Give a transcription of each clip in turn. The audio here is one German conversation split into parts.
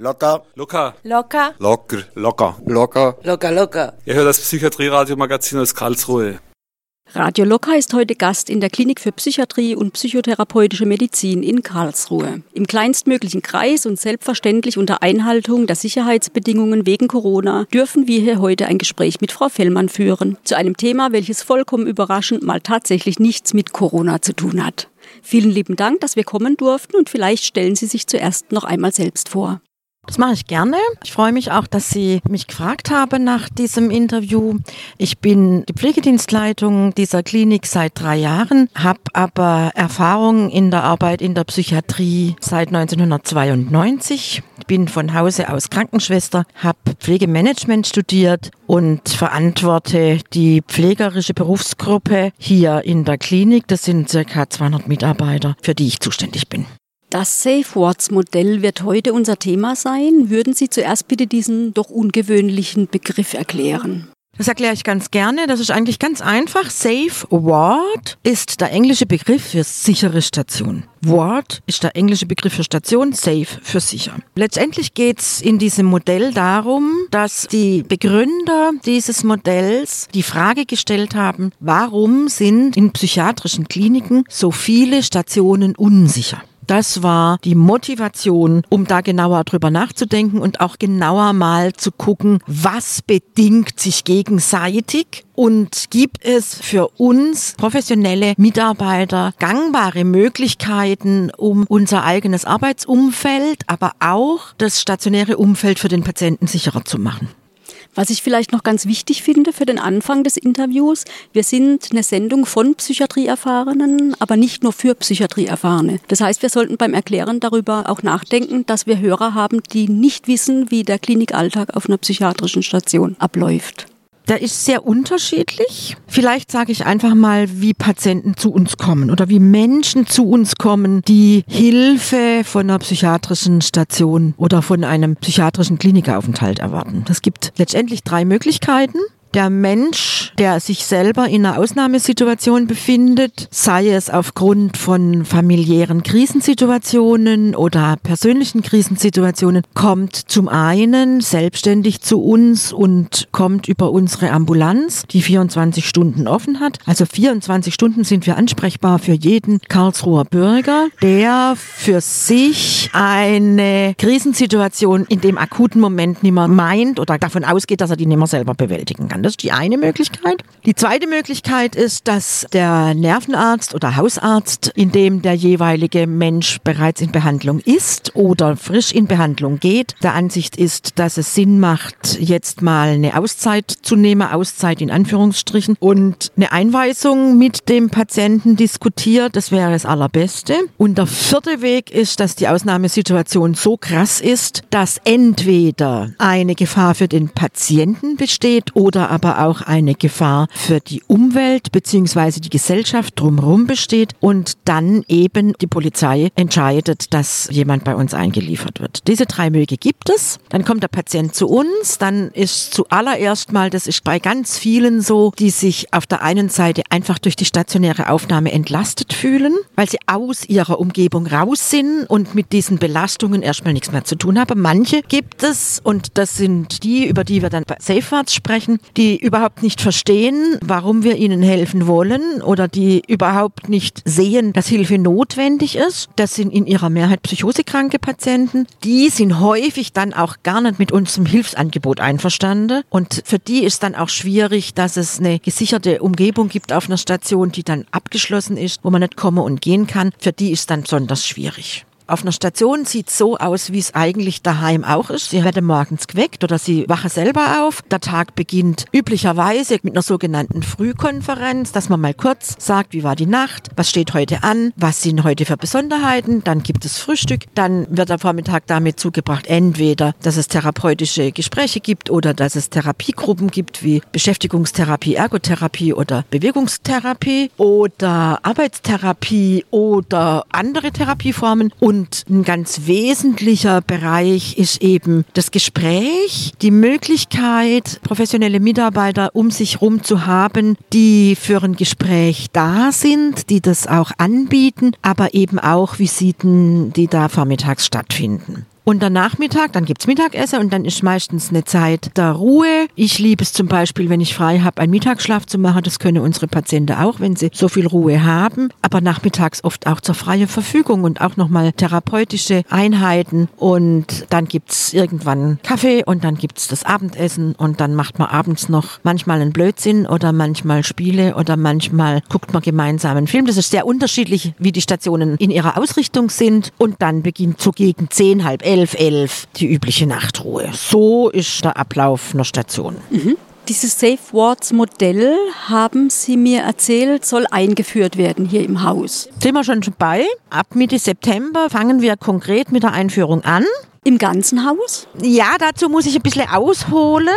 Locker. Locker. Locker. Locker. Locker. Locker. Locker, locker. Ihr hört das Psychiatrie-Radiomagazin aus Karlsruhe. Radio Locker ist heute Gast in der Klinik für Psychiatrie und psychotherapeutische Medizin in Karlsruhe. Im kleinstmöglichen Kreis und selbstverständlich unter Einhaltung der Sicherheitsbedingungen wegen Corona dürfen wir hier heute ein Gespräch mit Frau Fellmann führen zu einem Thema, welches vollkommen überraschend mal tatsächlich nichts mit Corona zu tun hat. Vielen lieben Dank, dass wir kommen durften und vielleicht stellen Sie sich zuerst noch einmal selbst vor. Das mache ich gerne. Ich freue mich auch, dass Sie mich gefragt haben nach diesem Interview. Ich bin die Pflegedienstleitung dieser Klinik seit drei Jahren, habe aber Erfahrung in der Arbeit in der Psychiatrie seit 1992. Ich bin von Hause aus Krankenschwester, habe Pflegemanagement studiert und verantworte die pflegerische Berufsgruppe hier in der Klinik. Das sind circa 200 Mitarbeiter, für die ich zuständig bin. Das Safe Words Modell wird heute unser Thema sein. Würden Sie zuerst bitte diesen doch ungewöhnlichen Begriff erklären? Das erkläre ich ganz gerne. Das ist eigentlich ganz einfach. Safe Word ist der englische Begriff für sichere Station. Word ist der englische Begriff für Station, safe für sicher. Letztendlich geht es in diesem Modell darum, dass die Begründer dieses Modells die Frage gestellt haben, warum sind in psychiatrischen Kliniken so viele Stationen unsicher? Das war die Motivation, um da genauer drüber nachzudenken und auch genauer mal zu gucken, was bedingt sich gegenseitig und gibt es für uns professionelle Mitarbeiter gangbare Möglichkeiten, um unser eigenes Arbeitsumfeld, aber auch das stationäre Umfeld für den Patienten sicherer zu machen. Was ich vielleicht noch ganz wichtig finde für den Anfang des Interviews, wir sind eine Sendung von Psychiatrieerfahrenen, aber nicht nur für Psychiatrieerfahrene. Das heißt, wir sollten beim Erklären darüber auch nachdenken, dass wir Hörer haben, die nicht wissen, wie der Klinikalltag auf einer psychiatrischen Station abläuft. Der ist sehr unterschiedlich. Vielleicht sage ich einfach mal, wie Patienten zu uns kommen oder wie Menschen zu uns kommen, die Hilfe von einer psychiatrischen Station oder von einem psychiatrischen Klinikaufenthalt erwarten. Es gibt letztendlich drei Möglichkeiten der Mensch, der sich selber in einer Ausnahmesituation befindet, sei es aufgrund von familiären Krisensituationen oder persönlichen Krisensituationen, kommt zum einen selbstständig zu uns und kommt über unsere Ambulanz, die 24 Stunden offen hat. Also 24 Stunden sind wir ansprechbar für jeden Karlsruher Bürger, der für sich eine Krisensituation in dem akuten Moment nicht mehr meint oder davon ausgeht, dass er die nicht mehr selber bewältigen kann kann. Das ist die eine Möglichkeit. Die zweite Möglichkeit ist, dass der Nervenarzt oder Hausarzt, in dem der jeweilige Mensch bereits in Behandlung ist oder frisch in Behandlung geht, der Ansicht ist, dass es Sinn macht, jetzt mal eine Auszeit zu nehmen, Auszeit in Anführungsstrichen, und eine Einweisung mit dem Patienten diskutiert. Das wäre das Allerbeste. Und der vierte Weg ist, dass die Ausnahmesituation so krass ist, dass entweder eine Gefahr für den Patienten besteht oder aber auch eine Gefahr für die Umwelt bzw. die Gesellschaft drumherum besteht und dann eben die Polizei entscheidet, dass jemand bei uns eingeliefert wird. Diese drei Möge gibt es. Dann kommt der Patient zu uns, dann ist zuallererst mal, das ist bei ganz vielen so, die sich auf der einen Seite einfach durch die stationäre Aufnahme entlastet fühlen, weil sie aus ihrer Umgebung raus sind und mit diesen Belastungen erstmal nichts mehr zu tun haben. Manche gibt es und das sind die, über die wir dann bei Safeguards sprechen, die überhaupt nicht verstehen, warum wir ihnen helfen wollen oder die überhaupt nicht sehen, dass Hilfe notwendig ist. Das sind in ihrer Mehrheit psychosekranke Patienten. Die sind häufig dann auch gar nicht mit unserem Hilfsangebot einverstanden. Und für die ist dann auch schwierig, dass es eine gesicherte Umgebung gibt auf einer Station, die dann abgeschlossen ist, wo man nicht kommen und gehen kann. Für die ist dann besonders schwierig. Auf einer Station sieht so aus, wie es eigentlich daheim auch ist. Sie werden morgens geweckt oder sie wachen selber auf. Der Tag beginnt üblicherweise mit einer sogenannten Frühkonferenz, dass man mal kurz sagt, wie war die Nacht, was steht heute an, was sind heute für Besonderheiten. Dann gibt es Frühstück. Dann wird der Vormittag damit zugebracht, entweder, dass es therapeutische Gespräche gibt oder dass es Therapiegruppen gibt, wie Beschäftigungstherapie, Ergotherapie oder Bewegungstherapie oder Arbeitstherapie oder andere Therapieformen. Und und ein ganz wesentlicher Bereich ist eben das Gespräch, die Möglichkeit, professionelle Mitarbeiter um sich herum zu haben, die für ein Gespräch da sind, die das auch anbieten, aber eben auch Visiten, die da vormittags stattfinden. Und der Nachmittag, dann gibt's Mittagessen und dann ist meistens eine Zeit der Ruhe. Ich liebe es zum Beispiel, wenn ich frei habe, einen Mittagsschlaf zu machen. Das können unsere Patienten auch, wenn sie so viel Ruhe haben. Aber nachmittags oft auch zur freien Verfügung und auch nochmal therapeutische Einheiten. Und dann gibt's irgendwann Kaffee und dann gibt's das Abendessen und dann macht man abends noch manchmal einen Blödsinn oder manchmal Spiele oder manchmal guckt man gemeinsam einen Film. Das ist sehr unterschiedlich, wie die Stationen in ihrer Ausrichtung sind. Und dann beginnt so gegen zehn, halb elf, elf die übliche Nachtruhe. So ist der Ablauf einer Station. Mhm. Dieses Safe Wards Modell, haben Sie mir erzählt, soll eingeführt werden hier im Haus. Sind wir schon bei? Ab Mitte September fangen wir konkret mit der Einführung an. Im ganzen Haus? Ja, dazu muss ich ein bisschen ausholen.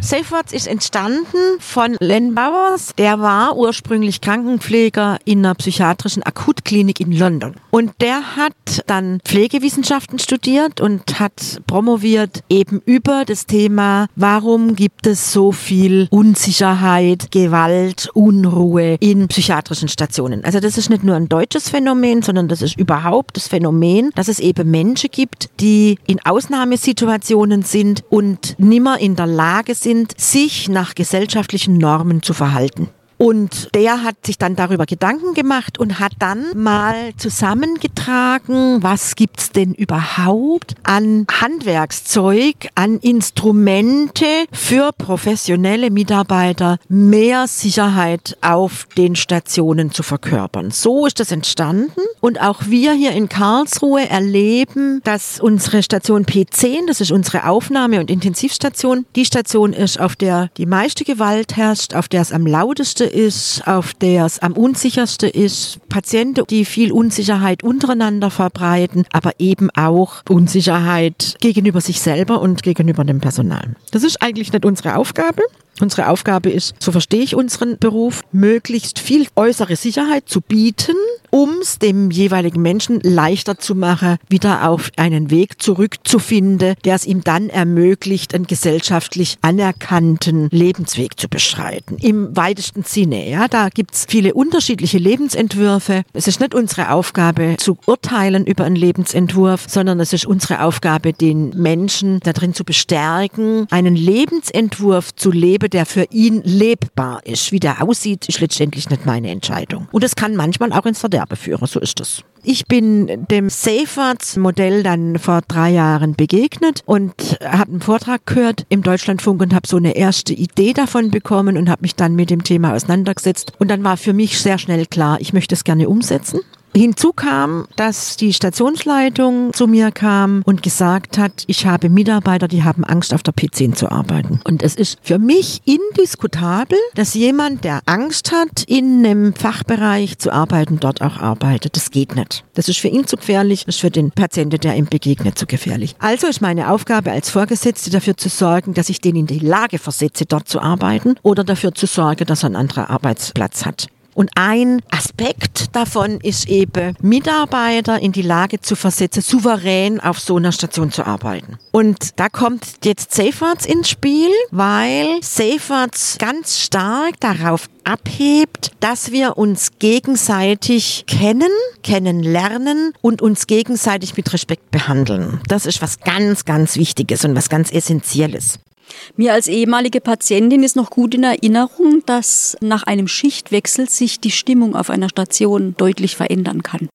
SafeWords ist entstanden von Len Bowers. Der war ursprünglich Krankenpfleger in einer psychiatrischen Akutklinik in London. Und der hat dann Pflegewissenschaften studiert und hat promoviert eben über das Thema, warum gibt es so viel Unsicherheit, Gewalt, Unruhe in psychiatrischen Stationen. Also das ist nicht nur ein deutsches Phänomen, sondern das ist überhaupt das Phänomen, dass es eben Menschen gibt, die in Ausnahmesituationen sind und nimmer in der Lage sind, sich nach gesellschaftlichen Normen zu verhalten. Und der hat sich dann darüber Gedanken gemacht und hat dann mal zusammengetragen, was gibt's denn überhaupt an Handwerkszeug, an Instrumente für professionelle Mitarbeiter, mehr Sicherheit auf den Stationen zu verkörpern. So ist das entstanden. Und auch wir hier in Karlsruhe erleben, dass unsere Station P10, das ist unsere Aufnahme- und Intensivstation, die Station ist, auf der die meiste Gewalt herrscht, auf der es am lautesten ist, auf der es am unsichersten ist. Patienten, die viel Unsicherheit untereinander verbreiten, aber eben auch Unsicherheit gegenüber sich selber und gegenüber dem Personal. Das ist eigentlich nicht unsere Aufgabe. Unsere Aufgabe ist, so verstehe ich unseren Beruf, möglichst viel äußere Sicherheit zu bieten, um es dem jeweiligen Menschen leichter zu machen, wieder auf einen Weg zurückzufinden, der es ihm dann ermöglicht, einen gesellschaftlich anerkannten Lebensweg zu beschreiten. Im weitesten Sinne, ja, da gibt's viele unterschiedliche Lebensentwürfe. Es ist nicht unsere Aufgabe zu urteilen über einen Lebensentwurf, sondern es ist unsere Aufgabe, den Menschen darin zu bestärken, einen Lebensentwurf zu leben, lebe, der für ihn lebbar ist. Wie der aussieht, ist letztendlich nicht meine Entscheidung. Und es kann manchmal auch ins Verderbe führen, so ist es. Ich bin dem Safearts-Modell dann vor drei Jahren begegnet und habe einen Vortrag gehört im Deutschlandfunk und habe so eine erste Idee davon bekommen und habe mich dann mit dem Thema auseinandergesetzt. Und dann war für mich sehr schnell klar, ich möchte es gerne umsetzen. Hinzu kam, dass die Stationsleitung zu mir kam und gesagt hat, ich habe Mitarbeiter, die haben Angst, auf der P10 zu arbeiten. Und es ist für mich indiskutabel, dass jemand, der Angst hat, in einem Fachbereich zu arbeiten, dort auch arbeitet. Das geht nicht. Das ist für ihn zu gefährlich, das ist für den Patienten, der ihm begegnet, zu gefährlich. Also ist meine Aufgabe als Vorgesetzte dafür zu sorgen, dass ich den in die Lage versetze, dort zu arbeiten oder dafür zu sorgen, dass er einen anderen Arbeitsplatz hat. Und ein Aspekt davon ist eben, Mitarbeiter in die Lage zu versetzen, souverän auf so einer Station zu arbeiten. Und da kommt jetzt SafeArts ins Spiel, weil SafeArts ganz stark darauf abhebt, dass wir uns gegenseitig kennen, kennenlernen und uns gegenseitig mit Respekt behandeln. Das ist was ganz, ganz Wichtiges und was ganz Essentielles. Mir als ehemalige Patientin ist noch gut in Erinnerung, dass nach einem Schichtwechsel sich die Stimmung auf einer Station deutlich verändern kann.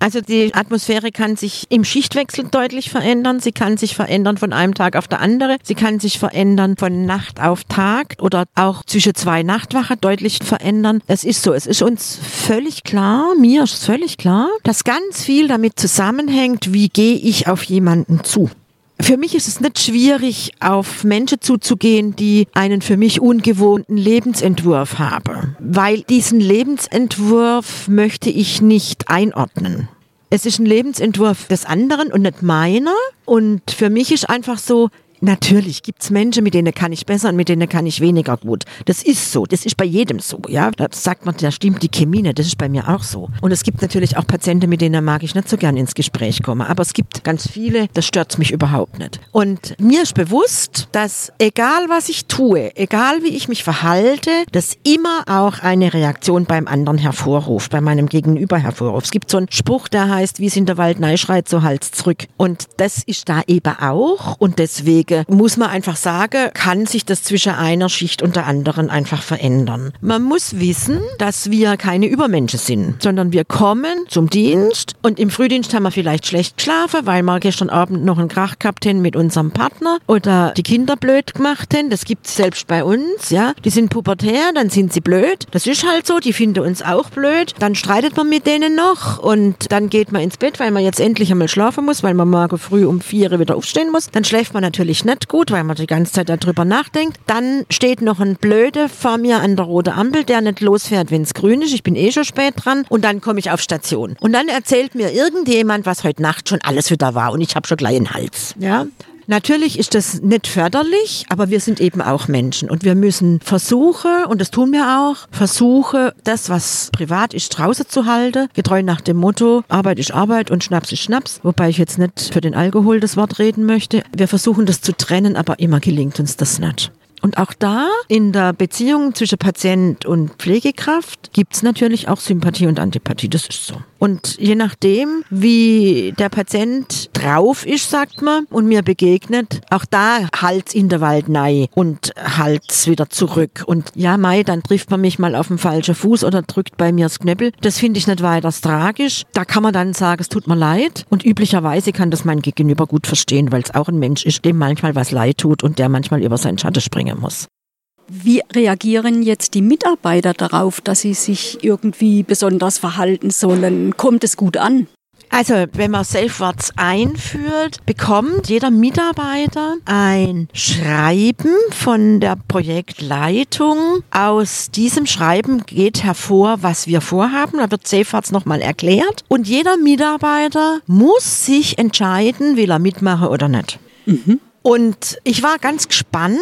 Also die Atmosphäre kann sich im Schichtwechsel deutlich verändern. Sie kann sich verändern von einem Tag auf der andere. Sie kann sich verändern von Nacht auf Tag oder auch zwischen zwei Nachtwachen deutlich verändern. Es ist so. Es ist uns völlig klar, mir ist völlig klar, dass ganz viel damit zusammenhängt, wie gehe ich auf jemanden zu. Für mich ist es nicht schwierig, auf Menschen zuzugehen, die einen für mich ungewohnten Lebensentwurf haben, weil diesen Lebensentwurf möchte ich nicht einordnen. Es ist ein Lebensentwurf des anderen und nicht meiner. Und für mich ist einfach so, Natürlich gibt's Menschen, mit denen kann ich besser und mit denen kann ich weniger gut. Das ist so. Das ist bei jedem so. Ja, da sagt man, da stimmt die Chemie nicht. Das ist bei mir auch so. Und es gibt natürlich auch Patienten, mit denen mag ich nicht so gern ins Gespräch kommen. Aber es gibt ganz viele, das stört mich überhaupt nicht. Und mir ist bewusst, dass egal was ich tue, egal wie ich mich verhalte, das immer auch eine Reaktion beim anderen hervorruft, bei meinem Gegenüber hervorruft. Es gibt so einen Spruch, der heißt, wie es in der Wald neischreit, so Hals zurück. Und das ist da eben auch. Und deswegen muss man einfach sagen, kann sich das zwischen einer Schicht und der anderen einfach verändern. Man muss wissen, dass wir keine Übermenschen sind, sondern wir kommen zum Dienst und im Frühdienst haben wir vielleicht schlecht geschlafen, weil wir gestern Abend noch einen Krach gehabt haben mit unserem Partner oder die Kinder blöd gemacht haben. Das gibt's selbst bei uns, ja. Die sind pubertär, dann sind sie blöd. Das ist halt so, die finden uns auch blöd. Dann streitet man mit denen noch und dann geht man ins Bett, weil man jetzt endlich einmal schlafen muss, weil man morgen früh um vier wieder aufstehen muss. Dann schläft man natürlich nicht gut, weil man die ganze Zeit darüber nachdenkt. Dann steht noch ein Blöde vor mir an der roten Ampel, der nicht losfährt, wenn es grün ist. Ich bin eh schon spät dran und dann komme ich auf Station. Und dann erzählt mir irgendjemand, was heute Nacht schon alles wieder war und ich habe schon gleich einen Hals. Ja, Natürlich ist das nicht förderlich, aber wir sind eben auch Menschen und wir müssen versuchen, und das tun wir auch, versuchen, das, was privat ist, draußen zu halten, getreu nach dem Motto, Arbeit ist Arbeit und Schnaps ist Schnaps, wobei ich jetzt nicht für den Alkohol das Wort reden möchte. Wir versuchen das zu trennen, aber immer gelingt uns das nicht. Und auch da in der Beziehung zwischen Patient und Pflegekraft gibt es natürlich auch Sympathie und Antipathie. Das ist so. Und je nachdem, wie der Patient drauf ist, sagt man, und mir begegnet, auch da halt's in der Wald nei und halt's wieder zurück. Und ja, Mai, dann trifft man mich mal auf den falschen Fuß oder drückt bei mir das Knöppel. Das finde ich nicht weiter tragisch. Da kann man dann sagen, es tut mir leid. Und üblicherweise kann das mein Gegenüber gut verstehen, weil es auch ein Mensch ist, dem manchmal was leid tut und der manchmal über seinen Schatten springen muss. Wie reagieren jetzt die Mitarbeiter darauf, dass sie sich irgendwie besonders verhalten sollen? Kommt es gut an? Also, wenn man Safe Words einführt, bekommt jeder Mitarbeiter ein Schreiben von der Projektleitung. Aus diesem Schreiben geht hervor, was wir vorhaben. Da wird Safe Words nochmal erklärt. Und jeder Mitarbeiter muss sich entscheiden, will er mitmachen oder nicht. Mhm. Und ich war ganz gespannt,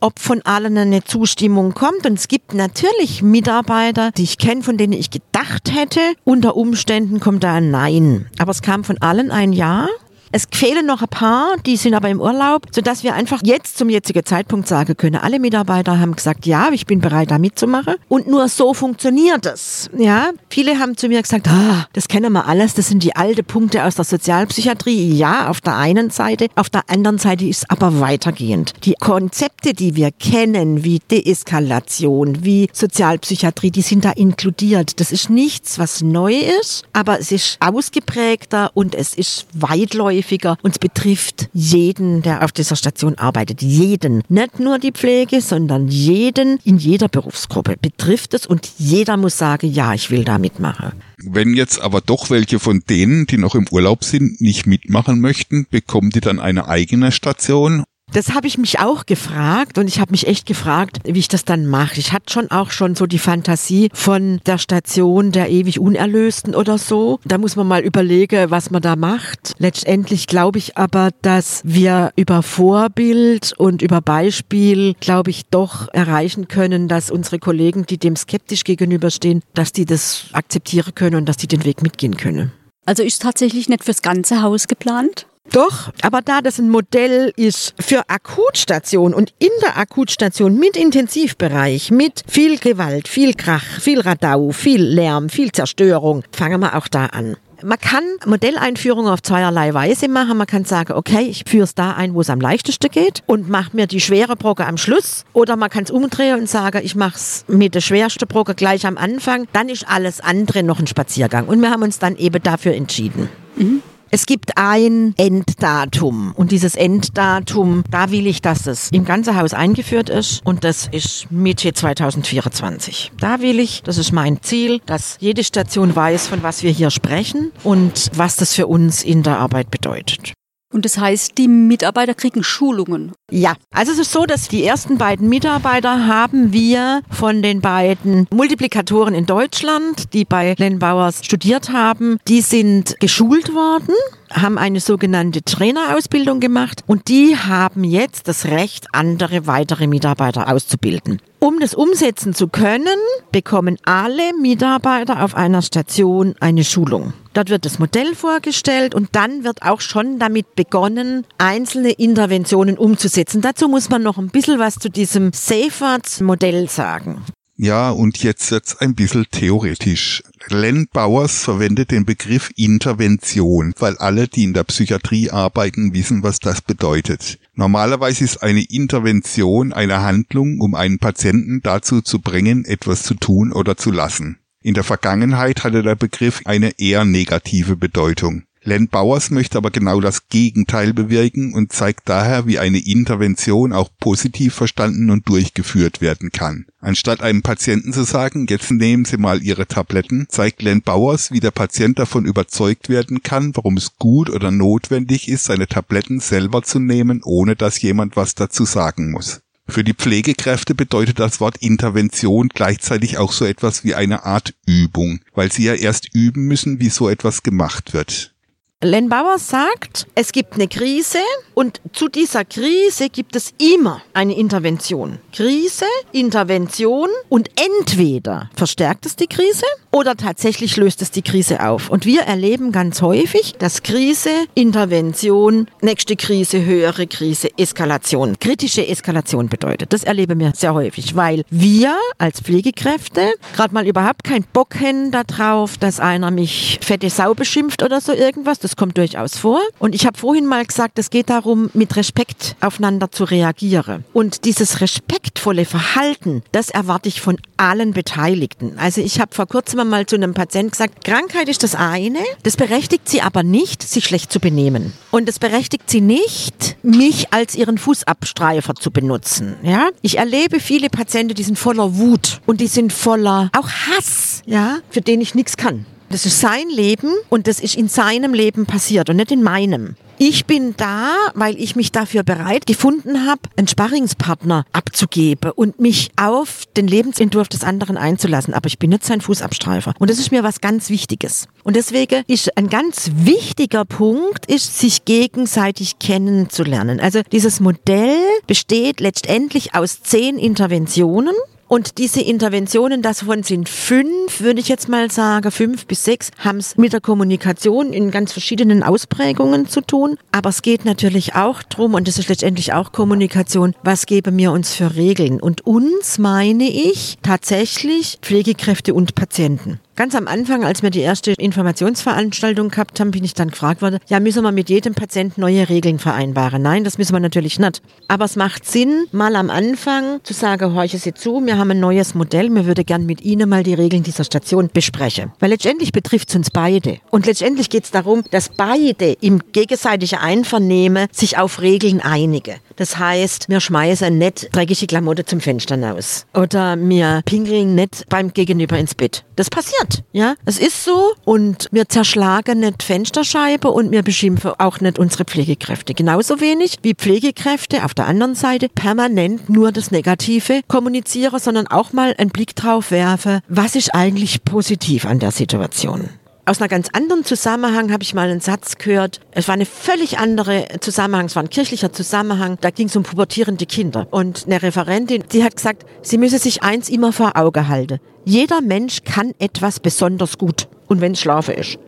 ob von allen eine Zustimmung kommt. Und es gibt natürlich Mitarbeiter, die ich kenne, von denen ich gedacht hätte, unter Umständen kommt da ein Nein. Aber es kam von allen ein Ja. Es fehlen noch ein paar, die sind aber im Urlaub, sodass wir einfach jetzt zum jetzigen Zeitpunkt sagen können, alle Mitarbeiter haben gesagt, ja, ich bin bereit, da mitzumachen. Und nur so funktioniert es. Ja, viele haben zu mir gesagt, ah, das kennen wir alles, das sind die alten Punkte aus der Sozialpsychiatrie. Ja, auf der einen Seite, auf der anderen Seite ist aber weitergehend. Die Konzepte, die wir kennen, wie Deeskalation, wie Sozialpsychiatrie, die sind da inkludiert. Das ist nichts, was neu ist, aber es ist ausgeprägter und es ist weitläufiger häufiger und es betrifft jeden, der auf dieser Station arbeitet. Jeden. Nicht nur die Pflege, sondern jeden in jeder Berufsgruppe betrifft es und jeder muss sagen, ja, ich will da mitmachen. Wenn jetzt aber doch welche von denen, die noch im Urlaub sind, nicht mitmachen möchten, bekommen die dann eine eigene Station das habe ich mich auch gefragt und ich habe mich echt gefragt, wie ich das dann mache. Ich hatte schon auch schon so die Fantasie von der Station der ewig Unerlösten oder so. Da muss man mal überlegen, was man da macht. Letztendlich glaube ich aber, dass wir über Vorbild und über Beispiel, glaube ich, doch erreichen können, dass unsere Kollegen, die dem skeptisch gegenüberstehen, dass die das akzeptieren können und dass die den Weg mitgehen können. Also ist tatsächlich nicht fürs ganze Haus geplant? Doch, aber da das ein Modell ist für Akutstation und in der Akutstation mit Intensivbereich, mit viel Gewalt, viel Krach, viel Radau, viel Lärm, viel Zerstörung, fangen wir auch da an. Man kann Modelleinführungen auf zweierlei Weise machen. Man kann sagen, okay, ich führe es da ein, wo es am leichtesten geht und mache mir die schwere Brocke am Schluss. Oder man kann es umdrehen und sagen, ich mache es mit der schwersten Brocke gleich am Anfang. Dann ist alles andere noch ein Spaziergang. Und wir haben uns dann eben dafür entschieden. Mhm. Es gibt ein Enddatum und dieses Enddatum, da will ich, dass es im ganzen Haus eingeführt ist und das ist Mitte 2024. Da will ich, das ist mein Ziel, dass jede Station weiß, von was wir hier sprechen und was das für uns in der Arbeit bedeutet. Und das heißt, die Mitarbeiter kriegen Schulungen. Ja, also es ist so, dass die ersten beiden Mitarbeiter haben wir von den beiden Multiplikatoren in Deutschland, die bei Len Bauers studiert haben, die sind geschult worden haben eine sogenannte Trainerausbildung gemacht und die haben jetzt das Recht, andere weitere Mitarbeiter auszubilden. Um das umsetzen zu können, bekommen alle Mitarbeiter auf einer Station eine Schulung. Dort wird das Modell vorgestellt und dann wird auch schon damit begonnen, einzelne Interventionen umzusetzen. Dazu muss man noch ein bisschen was zu diesem Safearts-Modell sagen. Ja, und jetzt wird's ein bisschen theoretisch. Len Bowers verwendet den Begriff Intervention, weil alle, die in der Psychiatrie arbeiten, wissen, was das bedeutet. Normalerweise ist eine Intervention eine Handlung, um einen Patienten dazu zu bringen, etwas zu tun oder zu lassen. In der Vergangenheit hatte der Begriff eine eher negative Bedeutung. Len Bowers möchte aber genau das Gegenteil bewirken und zeigt daher, wie eine Intervention auch positiv verstanden und durchgeführt werden kann. Anstatt einem Patienten zu sagen, jetzt nehmen Sie mal Ihre Tabletten, zeigt Len Bowers, wie der Patient davon überzeugt werden kann, warum es gut oder notwendig ist, seine Tabletten selber zu nehmen, ohne dass jemand was dazu sagen muss. Für die Pflegekräfte bedeutet das Wort Intervention gleichzeitig auch so etwas wie eine Art Übung, weil sie ja erst üben müssen, wie so etwas gemacht wird. Len Bauer sagt, es gibt eine Krise und zu dieser Krise gibt es immer eine Intervention. Krise, Intervention und entweder verstärkt es die Krise oder tatsächlich löst es die Krise auf. Und wir erleben ganz häufig, dass Krise, Intervention, nächste Krise, höhere Krise, Eskalation, kritische Eskalation bedeutet. Das erleben wir sehr häufig, weil wir als Pflegekräfte gerade mal überhaupt keinen Bock haben darauf, dass einer mich fette Sau beschimpft oder so irgendwas das kommt durchaus vor. Und ich habe vorhin mal gesagt, es geht darum, mit Respekt aufeinander zu reagieren. Und dieses respektvolle Verhalten, das erwarte ich von allen Beteiligten. Also ich habe vor kurzem mal zu einem Patienten gesagt, Krankheit ist das eine, das berechtigt sie aber nicht, sich schlecht zu benehmen. Und es berechtigt sie nicht, mich als ihren Fußabstreifer zu benutzen. Ja? Ich erlebe viele Patienten, die sind voller Wut und die sind voller auch Hass, ja, für den ich nichts kann. Das ist sein Leben und das ist in seinem Leben passiert und nicht in meinem. Ich bin da, weil ich mich dafür bereit gefunden habe, einen Sparringspartner abzugeben und mich auf den Lebensentwurf des anderen einzulassen. Aber ich bin nicht sein Fußabstreifer. Und das ist mir was ganz Wichtiges. Und deswegen ist ein ganz wichtiger Punkt, ist, sich gegenseitig kennenzulernen. Also dieses Modell besteht letztendlich aus zehn Interventionen und diese Interventionen, davon sind fünf, würde ich jetzt mal sagen, fünf bis sechs, haben es mit der Kommunikation in ganz verschiedenen Ausprägungen zu tun. Aber es geht natürlich auch drum, und das ist letztendlich auch Kommunikation, was geben wir uns für Regeln? Und uns meine ich tatsächlich Pflegekräfte und Patienten. Ganz am Anfang, als wir die erste Informationsveranstaltung gehabt haben, bin ich dann gefragt worden, ja, müssen wir mit jedem Patienten neue Regeln vereinbaren? Nein, das müssen wir natürlich nicht. Aber es macht Sinn, mal am Anfang zu sagen, horche Sie zu, wir haben ein neues Modell, wir würden gern mit Ihnen mal die Regeln dieser Station besprechen. Weil letztendlich betrifft es uns beide. Und letztendlich geht es darum, dass beide im gegenseitigen Einvernehmen sich auf Regeln einigen. Das heißt, wir schmeißen nicht dreckige Klamotten zum Fenster raus. Oder wir pinkeln nicht beim Gegenüber ins Bett. Das passiert, ja. Es ist so und wir zerschlagen nicht Fensterscheibe und wir beschimpfen auch nicht unsere Pflegekräfte. Genauso wenig wie Pflegekräfte auf der anderen Seite permanent nur das Negative kommunizieren, sondern auch mal einen Blick drauf werfen, was ist eigentlich positiv an der Situation. Aus einer ganz anderen Zusammenhang habe ich mal einen Satz gehört. Es war eine völlig andere Zusammenhang. Es war ein kirchlicher Zusammenhang. Da ging es um pubertierende Kinder. Und eine Referentin, die hat gesagt, sie müsse sich eins immer vor Auge halten. Jeder Mensch kann etwas besonders gut. Und wenn es Schlafe ist.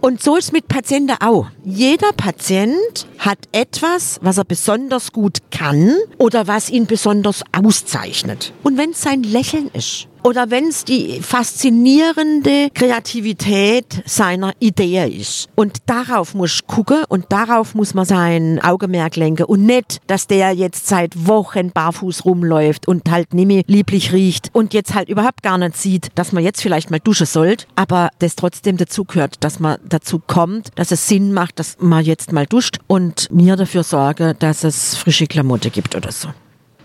Und so ist es mit Patienten auch. Jeder Patient hat etwas, was er besonders gut kann oder was ihn besonders auszeichnet. Und wenn es sein Lächeln ist oder wenn es die faszinierende Kreativität seiner Idee ist. Und darauf muss gucken und darauf muss man sein Augenmerk lenken und nicht, dass der jetzt seit Wochen barfuß rumläuft und halt nicht mehr lieblich riecht und jetzt halt überhaupt gar nicht sieht, dass man jetzt vielleicht mal duschen sollte, aber das trotzdem dazu gehört, dass man dazu kommt, dass es Sinn macht, dass man jetzt mal duscht und mir dafür sorge, dass es frische Klamotte gibt oder so.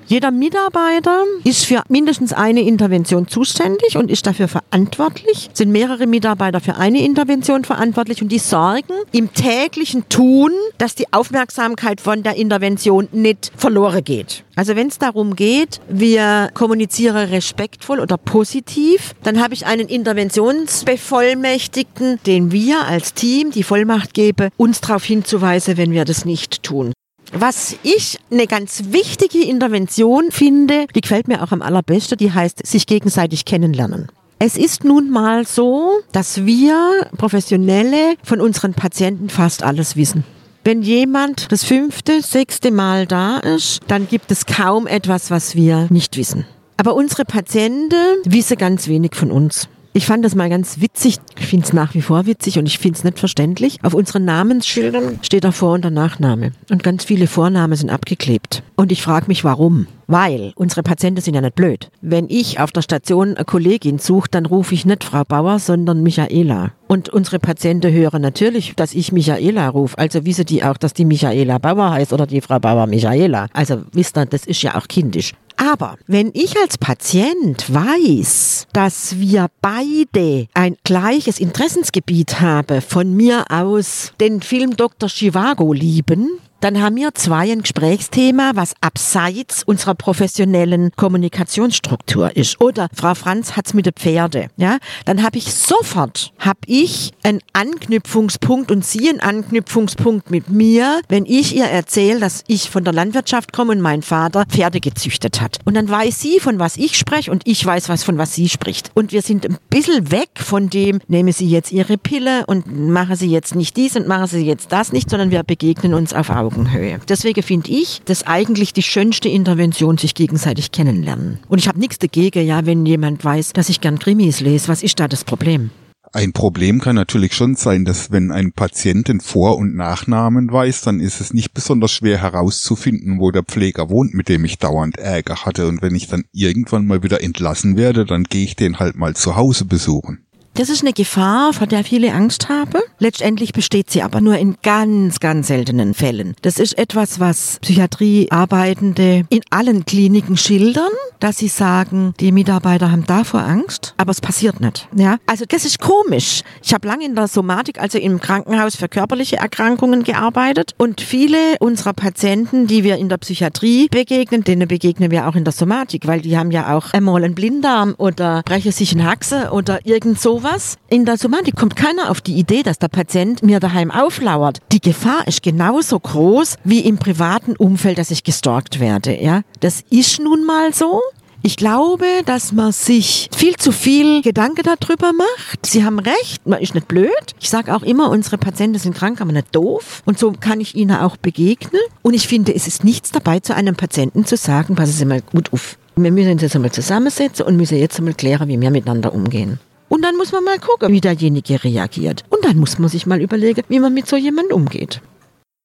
Jeder Mitarbeiter ist für mindestens eine Intervention zuständig und ist dafür verantwortlich. Sind mehrere Mitarbeiter für eine Intervention verantwortlich und die sorgen im täglichen Tun, dass die Aufmerksamkeit von der Intervention nicht verloren geht. Also wenn es darum geht, wir kommunizieren respektvoll oder positiv, dann habe ich einen Interventionsbevollmächtigten, den wir als Team die Vollmacht geben, uns darauf hinzuweisen, wenn wir das nicht tun. Was ich eine ganz wichtige Intervention finde, die gefällt mir auch am allerbesten, die heißt sich gegenseitig kennenlernen. Es ist nun mal so, dass wir Professionelle von unseren Patienten fast alles wissen. Wenn jemand das fünfte, sechste Mal da ist, dann gibt es kaum etwas, was wir nicht wissen. Aber unsere Patienten wissen ganz wenig von uns. Ich fand das mal ganz witzig. Ich finde es nach wie vor witzig und ich finde es nicht verständlich. Auf unseren Namensschildern steht der Vor- und der Nachname. Und ganz viele Vornamen sind abgeklebt. Und ich frage mich, warum. Weil unsere Patienten sind ja nicht blöd. Wenn ich auf der Station eine Kollegin suche, dann rufe ich nicht Frau Bauer, sondern Michaela. Und unsere Patienten hören natürlich, dass ich Michaela rufe. Also wissen die auch, dass die Michaela Bauer heißt oder die Frau Bauer Michaela. Also wisst ihr, das ist ja auch kindisch. Aber wenn ich als Patient weiß, dass wir beide ein gleiches Interessensgebiet haben, von mir aus den Film Dr. Chivago lieben, dann haben wir zwei ein Gesprächsthema, was abseits unserer professionellen Kommunikationsstruktur ist. Oder Frau Franz hat's mit den Pferde. Ja, dann habe ich sofort hab ich einen Anknüpfungspunkt und sie einen Anknüpfungspunkt mit mir, wenn ich ihr erzähle, dass ich von der Landwirtschaft komme und mein Vater Pferde gezüchtet hat. Und dann weiß sie, von was ich spreche und ich weiß, was von was sie spricht. Und wir sind ein bisschen weg von dem, nehmen Sie jetzt Ihre Pille und machen Sie jetzt nicht dies und machen Sie jetzt das nicht, sondern wir begegnen uns auf Augen. Augenhöhe. Deswegen finde ich das eigentlich die schönste Intervention, sich gegenseitig kennenlernen. Und ich habe nichts dagegen, ja, wenn jemand weiß, dass ich gern Krimis lese. Was ist da das Problem? Ein Problem kann natürlich schon sein, dass wenn ein Patient den Vor- und Nachnamen weiß, dann ist es nicht besonders schwer herauszufinden, wo der Pfleger wohnt, mit dem ich dauernd Ärger hatte. Und wenn ich dann irgendwann mal wieder entlassen werde, dann gehe ich den halt mal zu Hause besuchen. Das ist eine Gefahr, vor der viele Angst haben. Letztendlich besteht sie aber nur in ganz, ganz seltenen Fällen. Das ist etwas, was Psychiatriearbeitende in allen Kliniken schildern, dass sie sagen, die Mitarbeiter haben davor Angst, aber es passiert nicht. Ja, also das ist komisch. Ich habe lange in der Somatik, also im Krankenhaus für körperliche Erkrankungen gearbeitet und viele unserer Patienten, die wir in der Psychiatrie begegnen, denen begegnen wir auch in der Somatik, weil die haben ja auch einmal einen Blinddarm oder brechen sich eine Haxe oder irgend so sowas. In der Somatik kommt keiner auf die Idee, dass der Patient mir daheim auflauert. Die Gefahr ist genauso groß wie im privaten Umfeld, dass ich gestalkt werde. Ja, das ist nun mal so. Ich glaube, dass man sich viel zu viel Gedanken darüber macht. Sie haben recht, man ist nicht blöd. Ich sage auch immer, unsere Patienten sind krank, aber nicht doof. Und so kann ich ihnen auch begegnen. Und ich finde, es ist nichts dabei, zu einem Patienten zu sagen, passen Sie mal gut auf. Wir müssen uns jetzt einmal zusammensetzen und müssen jetzt einmal klären, wie wir miteinander umgehen. Und dann muss man mal gucken, wie derjenige reagiert. Und dann muss man sich mal überlegen, wie man mit so jemandem umgeht.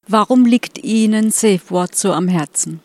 Warum liegt Ihnen SafeWord so am Herzen?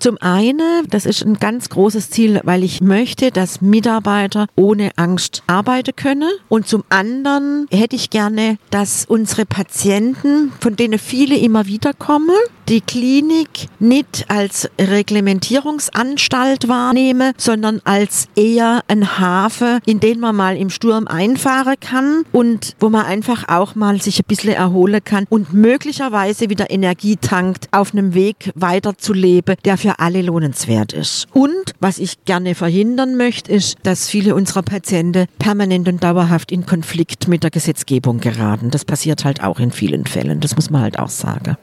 Zum einen, das ist ein ganz großes Ziel, weil ich möchte, dass Mitarbeiter ohne Angst arbeiten können. Und zum anderen hätte ich gerne, dass unsere Patienten, von denen viele immer wieder kommen, die Klinik nicht als Reglementierungsanstalt wahrnehme, sondern als eher ein Hafen, in den man mal im Sturm einfahren kann und wo man einfach auch mal sich ein bisschen erholen kann und möglicherweise wieder Energie tankt, auf einem Weg weiterzuleben, der für alle lohnenswert ist. Und was ich gerne verhindern möchte, ist, dass viele unserer Patienten permanent und dauerhaft in Konflikt mit der Gesetzgebung geraten. Das passiert halt auch in vielen Fällen. Das muss man halt auch sagen.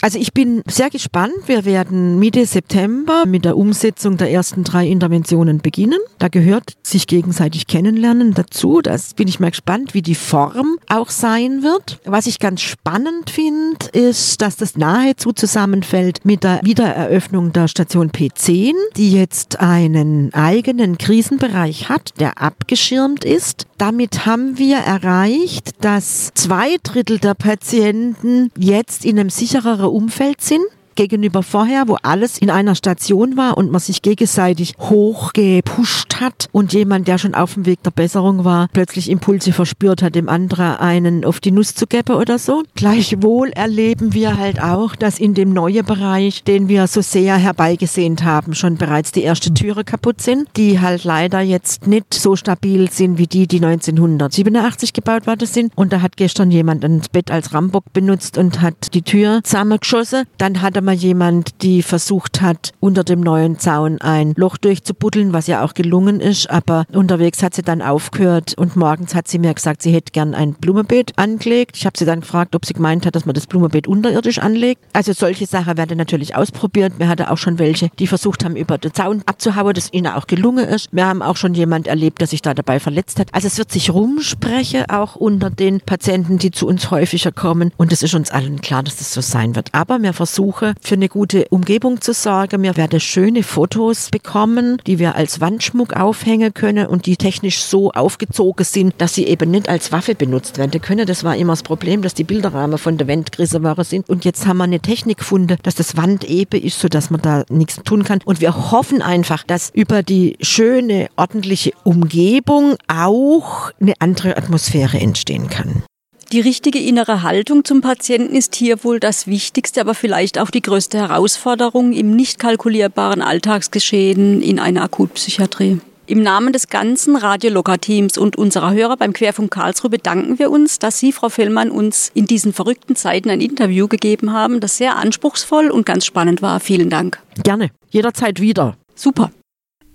Also ich bin sehr gespannt. Wir werden Mitte September mit der Umsetzung der ersten drei Interventionen beginnen. Da gehört sich gegenseitig kennenlernen dazu. Das bin ich mal gespannt, wie die Form auch sein wird. Was ich ganz spannend finde, ist, dass das nahezu zusammenfällt mit der Wiedereröffnung der Station P10, die jetzt einen eigenen Krisenbereich hat, der abgeschirmt ist. Damit haben wir erreicht, dass zwei Drittel der Patienten jetzt in einem sichereren Umfeld sind. Gegenüber vorher, wo alles in einer Station war und man sich gegenseitig hochgepusht hat und jemand, der schon auf dem Weg der Besserung war, plötzlich Impulse verspürt hat, dem anderen einen auf die Nuss zu geben oder so. Gleichwohl erleben wir halt auch, dass in dem neuen Bereich, den wir so sehr herbeigesehnt haben, schon bereits die erste Türe kaputt sind, die halt leider jetzt nicht so stabil sind wie die, die 1987 gebaut worden sind. Und da hat gestern jemand ein Bett als Rambock benutzt und hat die Tür zusammengeschossen. Dann hatte mal jemand, die versucht hat, unter dem neuen Zaun ein Loch durchzubuddeln, was ja auch gelungen ist. Aber unterwegs hat sie dann aufgehört und morgens hat sie mir gesagt, sie hätte gern ein Blumenbeet angelegt. Ich habe sie dann gefragt, ob sie gemeint hat, dass man das Blumenbeet unterirdisch anlegt. Also solche Sachen werden natürlich ausprobiert. Wir hatten auch schon welche, die versucht haben, über den Zaun abzuhauen, das ihnen auch gelungen ist. Wir haben auch schon jemand erlebt, der sich da dabei verletzt hat. Also es wird sich rumsprechen, auch unter den Patienten, die zu uns häufiger kommen. Und es ist uns allen klar, dass das so sein wird. Aber wir versuchen, für eine gute Umgebung zu sorgen. Wir werden schöne Fotos bekommen, die wir als Wandschmuck aufhängen können und die technisch so aufgezogen sind, dass sie eben nicht als Waffe benutzt werden können. Das war immer das Problem, dass die Bilderrahmen von der Wand waren sind. Und jetzt haben wir eine Technik gefunden, dass das Wand eben ist, sodass man da nichts tun kann. Und wir hoffen einfach, dass über die schöne, ordentliche Umgebung auch eine andere Atmosphäre entstehen kann. Die richtige innere Haltung zum Patienten ist hier wohl das Wichtigste, aber vielleicht auch die größte Herausforderung im nicht kalkulierbaren Alltagsgeschehen in einer Akutpsychiatrie. Im Namen des ganzen Radiolocker-Teams und unserer Hörer beim Querfunk Karlsruhe bedanken wir uns, dass Sie, Frau Fellmann, uns in diesen verrückten Zeiten ein Interview gegeben haben, das sehr anspruchsvoll und ganz spannend war. Vielen Dank. Gerne. Jederzeit wieder. Super.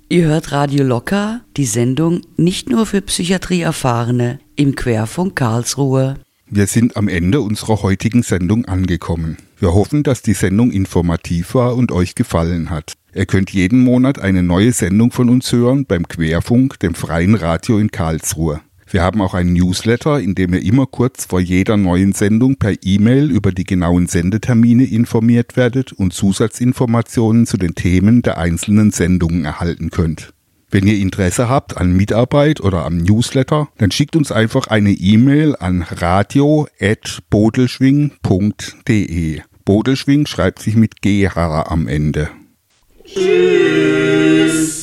Ihr hört Radio Locker, die Sendung nicht nur für Psychiatrieerfahrene im Querfunk Karlsruhe. Wir sind am Ende unserer heutigen Sendung angekommen. Wir hoffen, dass die Sendung informativ war und euch gefallen hat. Ihr könnt jeden Monat eine neue Sendung von uns hören beim Querfunk, dem freien Radio in Karlsruhe. Wir haben auch einen Newsletter, in dem ihr immer kurz vor jeder neuen Sendung per E-Mail über die genauen Sendetermine informiert werdet und Zusatzinformationen zu den Themen der einzelnen Sendungen erhalten könnt. Wenn ihr Interesse habt an Mitarbeit oder am Newsletter, dann schickt uns einfach eine E-Mail an radio.bodelschwing.de. Bodelschwing schreibt sich mit GH am Ende. Tschüss.